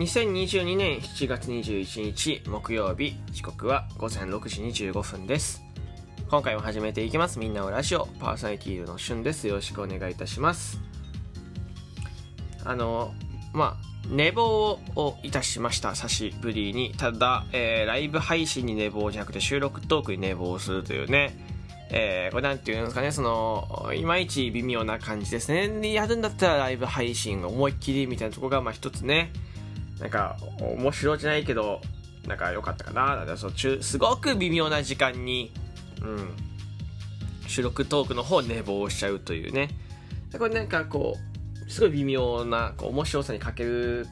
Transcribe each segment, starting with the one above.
2022年7月21日木曜日時刻は午前6時25分です。今回も始めていきます。みんなのラジオパーソナリティのしゅんです。よろしくお願いいたします。あのまあ寝坊をいたしました久しぶりに。ただ、えー、ライブ配信に寝坊じゃなくて収録トークに寝坊するというね。えー、これなんていうんですかね、その、いまいち微妙な感じですね。やるんだったらライブ配信思いっきりみたいなところが、まあ一つね、なんか、面白じゃないけど、なんか良かったかな。だからそ中すごく微妙な時間に、うん、収録トークの方寝坊しちゃうというね。これなんかこう、すごい微妙な、こう、面白さに欠ける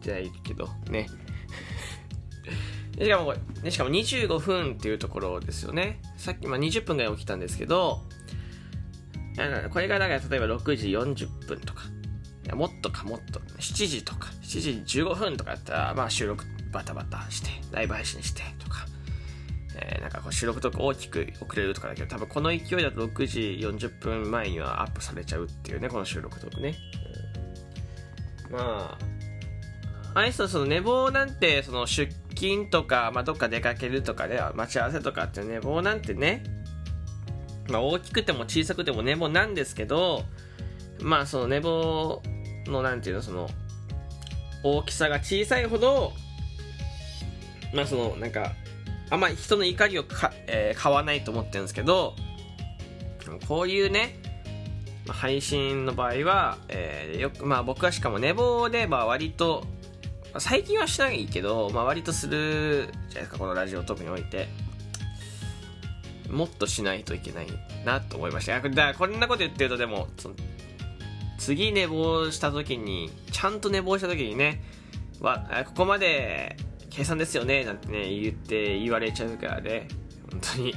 じゃないけど、ね。しかも、しかも25分っていうところですよね。さっき、まあ、20分ぐらい起きたんですけど、これがだから例えば6時40分とか、やもっとかもっと、7時とか、7時15分とかやったら、まあ収録バタバタして、ライブ配信してとか、えー、なんかこう収録とか大きく遅れるとかだけど、多分この勢いだと6時40分前にはアップされちゃうっていうね、この収録トークね。うん、まあ、あれその寝坊なんて、その出勤とか、まあ、どっか出かけるとかで、待ち合わせとかって寝坊なんてね、まあ、大きくても小さくても寝坊なんですけど、まあ、その寝坊の、なんていうの、その、大きさが小さいほど、まあ、その、なんか、あんまり人の怒りをか、えー、買わないと思ってるんですけど、こういうね、配信の場合は、えー、よく、まあ僕はしかも寝坊で、まあ割と最近はしないけど、まあ、割とするじゃないですかこのラジオ特において。もっとしないといけないなと思いました。だからこんなこと言ってるとでも次寝坊した時にちゃんと寝坊した時にねわここまで計算ですよねなんてね言って言われちゃうからね。本当に。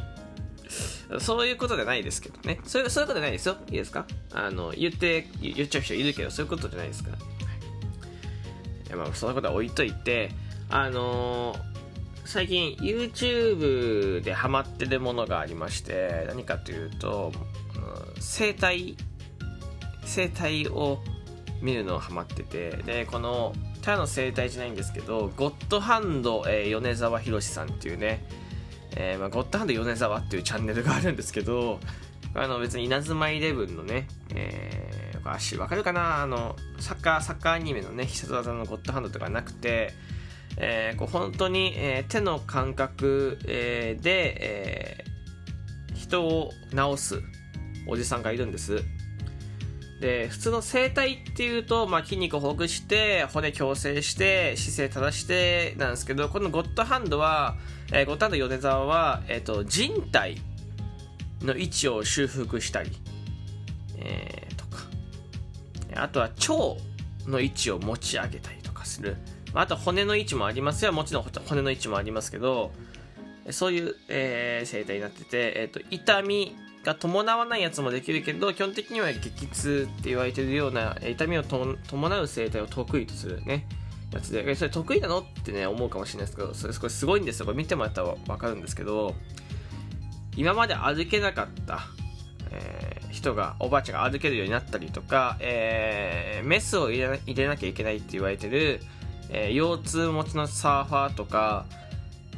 そういうことじゃないですけどね。そういうそういうことじゃないですよ。いいですか？あの言って言っちゃう人いるけどそういうことじゃないですから。やまあそんなことは置いといてあのー、最近 YouTube でハマってるものがありまして何かというと、うん、生態生態を見るのをハマっててでこのただの生態じゃないんですけどゴッドハンド、えー、米沢宏さんっていうね、えーまあ、ゴッドハンド米沢っていうチャンネルがあるんですけどあの別に稲妻イレブンのね、えー足わかるかな？あのサッカーサッカーアニメのね必殺技のゴッドハンドとかなくて、えー、こう本当に、えー、手の感覚、えー、で、えー、人を治すおじさんがいるんです。で普通の整体っていうと、まあ、筋肉をほぐして骨矯正して姿勢正してなんですけどこのゴッドハンドは、えー、ゴッドハンド米沢は、えーと、人体の位置を修復したり、えー、あとは腸の位置を持ち上げたりとかする。まああと骨の位置もありますよ。もちろん骨の位置もありますけど、そういう、えー、生態になってて、えーと、痛みが伴わないやつもできるけど、基本的には激痛って言われてるような痛みを伴う生態を得意とするね、やつで、それ得意なのってね、思うかもしれないですけど、それすごいんですよ。これ見てもらったらわかるんですけど、今まで歩けなかった、えー、人が、おばあちゃんが歩けるようになったりとか、えー、メスを入れな入れなきゃいけないって言われてる、えー、腰痛持ちのサーファーとか、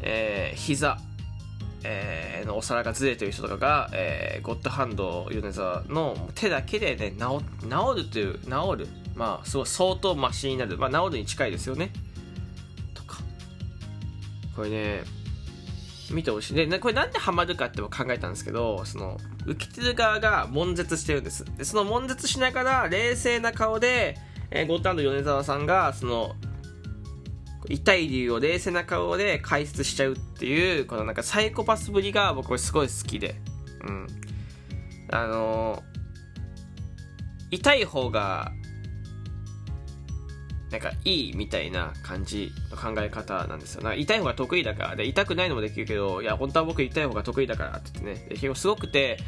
えー、膝、えー、のお皿がずれてる人とかが、えー、ゴッドハンド米沢の手だけでね治治るという治る。まあすごい相当マシになる。まあ治るに近いですよね。とか。これね見てほしい。でこれなんでハマるかって考えたんですけどその受けてる側が悶絶してるんです。でその悶絶しながら冷静な顔で、えー、ゴッタンド米沢さんがその痛い理由を冷静な顔で解説しちゃうっていうこのなんかサイコパスぶりが僕はすごい好きでうんあの、痛い方がなんかいいみたいな感じの考え方なんですよ。な痛い方が得意だから。で、痛くないのもできるけど、いや、本当は僕痛い方が得意だからって言ってね。すごくて、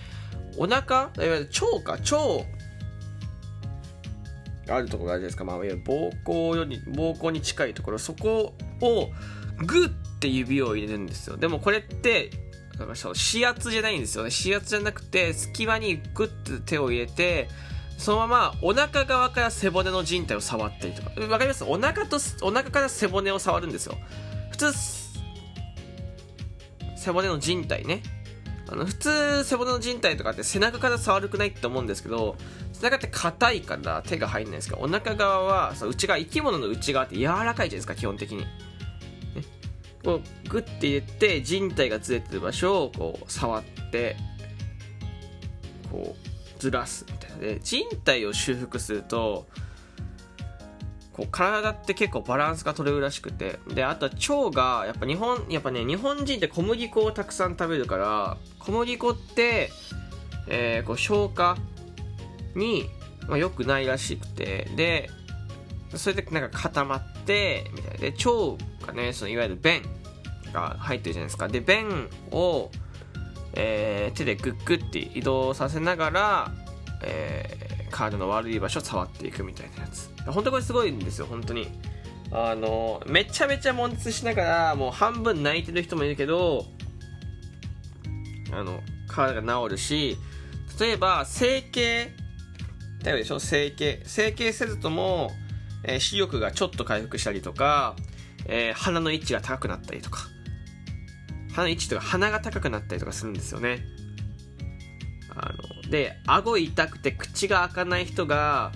お腹、いわゆる腸か、腸あるところがあるじゃないですか。まあ、いわゆる膀胱より、膀胱に近いところ、そこをグッて指を入れるんですよ。でもこれって、指圧じゃないんですよね。指圧じゃなくて、隙間にグッて手を入れて、そのままお腹側から背骨の靭帯を触ったりとかわかります？お腹とお腹から背骨を触るんですよ普通背骨の靭帯ねあの普通背骨の靭帯とかって背中から触るくないって思うんですけど背中って硬いから手が入んないですけどお腹側はそ内側生き物の内側って柔らかいじゃないですか基本的に、ね、こうグッて入れて人体がずれてる場所をこう触ってこうずらすみたいな。で人体を修復するとこう体って結構バランスが取れるらしくて。であとは腸がやっぱ日本やっぱね日本人って小麦粉をたくさん食べるから小麦粉って、えー、こう消化に、まあ、良くないらしくてでそれでなんか固まってみたいで腸がねそのいわゆる便が入ってるじゃないですか。で便を、えー、手でグッグって移動させながら、えー、体の悪い場所を触っていくみたいなやつ。本当これすごいんですよ本当に。あのめちゃめちゃ悶絶しながらもう半分泣いてる人もいるけどあの体が治るし例えば整形だよでしょ？整形。整形せずとも、えー、視力がちょっと回復したりとか、えー、鼻の位置が高くなったりとか。鼻の位置とか鼻が高くなったりとかするんですよね。あので顎痛くて口が開かない人が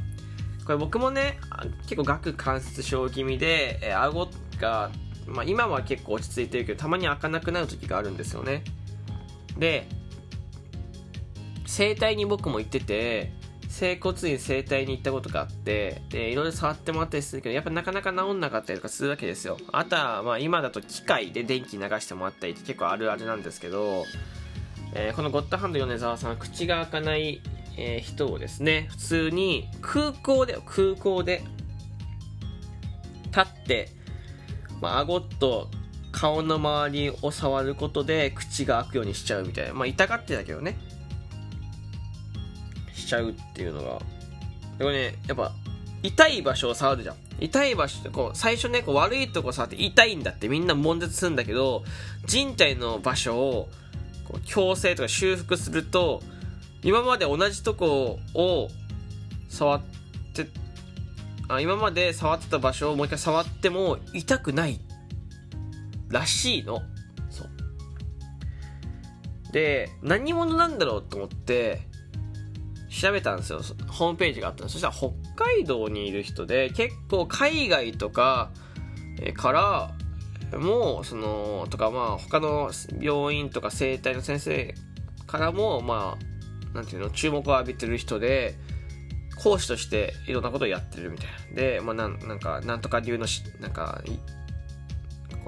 これ僕もね結構顎関節症気味で、えー、顎が、まあ、今は結構落ち着いてるけどたまに開かなくなる時があるんですよね。で整体に僕も行ってて整骨院整体に行ったことがあってでいろいろ触ってもらったりするけどやっぱなかなか治んなかったりとかするわけですよ。あとはまあ今だと機械で電気流してもらったりって結構あるあるなんですけど、えー、このゴッドハンド米沢さん口が開かないえ、人をですね、普通に空港で、空港で立って、まあ、顎と顔の周りを触ることで口が開くようにしちゃうみたいな。まあ、痛がってたけどね。しちゃうっていうのが。でもね、やっぱ、痛い場所を触るじゃん。痛い場所ってこう、最初ね、こう悪いとこ触って痛いんだってみんな悶絶するんだけど、人体の場所をこう矯正とか修復すると、今まで同じとこを触ってあ今まで触ってた場所をもう一回触っても痛くないらしいの。そう。で何者なんだろうと思って調べたんですよ。ホームページがあったそしたら北海道にいる人で結構海外とかからもそのとかまあ他の病院とか整体の先生からもまあなんていうの、注目を浴びてる人で、講師としていろんなことをやってるみたいな。で、まあ、なん、なんか、なんとか流のし、なんか、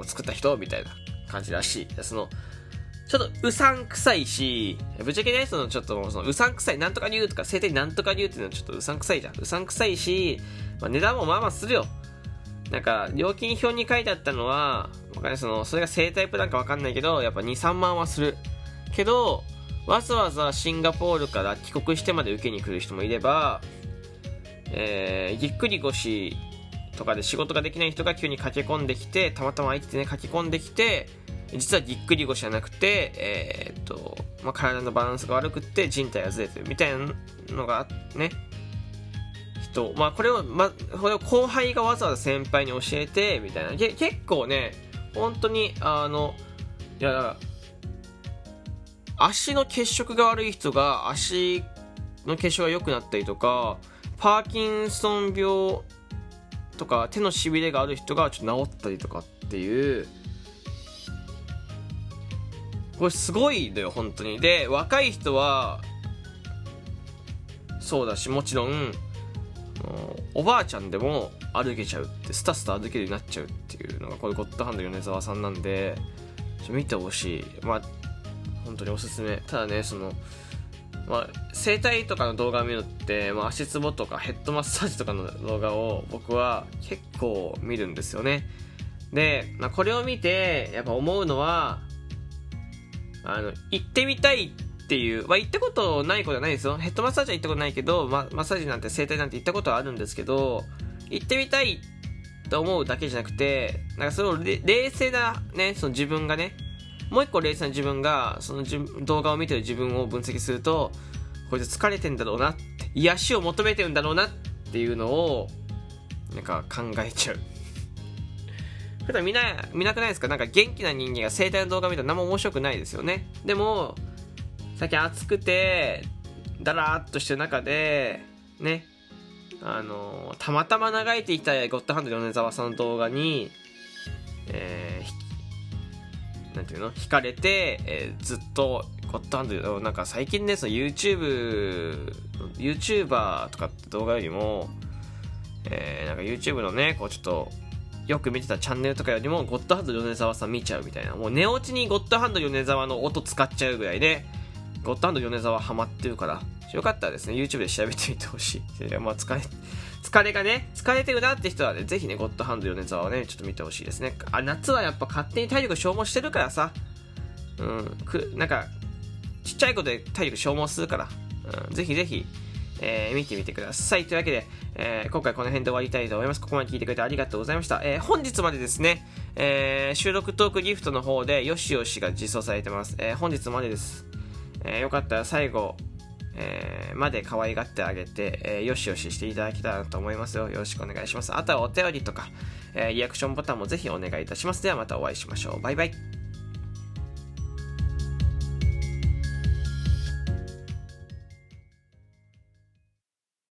こう作った人みたいな感じらしい。その、ちょっとうさんくさいし、ぶっちゃけね、そのちょっとそのうさんくさい、なんとか流とか、生体なんとか流っていうのはちょっとうさんくさいじゃん。うさんくさいし、まあ、値段もまあまあするよ。なんか、料金表に書いてあったのは、わかんない、その、それが生体プランかわかんないけど、やっぱ2、3万はする。けど、わざわざシンガポールから帰国してまで受けに来る人もいれば、えー、ぎっくり腰とかで仕事ができない人が急に駆け込んできて、たまたま相手でね、駆け込んできて、実はぎっくり腰じゃなくて、えー、っと、まあ、体のバランスが悪くって人体がずれてるみたいなのがね、人、まあこれを、まあ、これを後輩がわざわざ先輩に教えて、みたいな。結構ね、本当に、あの、いや、足の血色が悪い人が足の血色が良くなったりとかパーキンソン病とか手のしびれがある人がちょっと治ったりとかっていう。これすごいんだよ本当に。で若い人はそうだしもちろんおばあちゃんでも歩けちゃうってスタスタ歩けるようになっちゃうっていうのがこれゴッドハンド米沢さんなんでちょ見てほしい。まあ本当におすすめ。ただねそのまあ、整体とかの動画を見るって、まあ、足つぼとかヘッドマッサージとかの動画を僕は結構見るんですよね。で、まあ、これを見てやっぱ思うのはあの行ってみたいっていう、まあ、行ったことないことはないですよ。ヘッドマッサージは行ったことないけど、まマッサージなんて整体なんて行ったことはあるんですけど行ってみたいと思うだけじゃなくてなんかそれを冷静なねその自分がねもう一個冷静な自分がその動画を見てる自分を分析するとこいつ疲れてんだろうなって癒しを求めてるんだろうなっていうのをなんか考えちゃう。普段見な見なくないですか？なんか元気な人間が生態の動画見たら何も面白くないですよね。でも最近暑くてだらーっとしてる中でねあのたまたま流れていたゴッドハンド米沢さんの動画に、えー、なんていうの？惹かれて、えー、ずっとゴッドハンドなんか最近ねその YouTube YouTuber とかって動画よりも、えー、なんか YouTube のねこうちょっとよく見てたチャンネルとかよりもゴッドハンド米沢さん見ちゃうみたいなもう寝落ちにゴッドハンド米沢の音使っちゃうぐらいでゴッドハンド米沢ハマってるからよかったらですね、YouTube で調べてみてほしい。まあ、疲れ、疲れがね、疲れてるなって人はね、ぜひね、ゴッドハンド米沢をね、ちょっと見てほしいですね。あ、夏はやっぱ勝手に体力消耗してるからさ、うん、く、なんか、ちっちゃい子で体力消耗するから、うん、ぜひぜひ、えー、見てみてください。というわけで、えー、今回この辺で終わりたいと思います。ここまで聞いてくれてありがとうございました。えー、本日までですね、え収録トークギフトの方で、よしよしが実装されてます。え本日までです。えよかったら最後、えー、まで可愛がってあげて、えー、よしよししていただけたらと思いますよ。よろしくお願いします。あとはお便りとか、えー、リアクションボタンもぜひお願いいたします。ではまたお会いしましょう。バイバイ。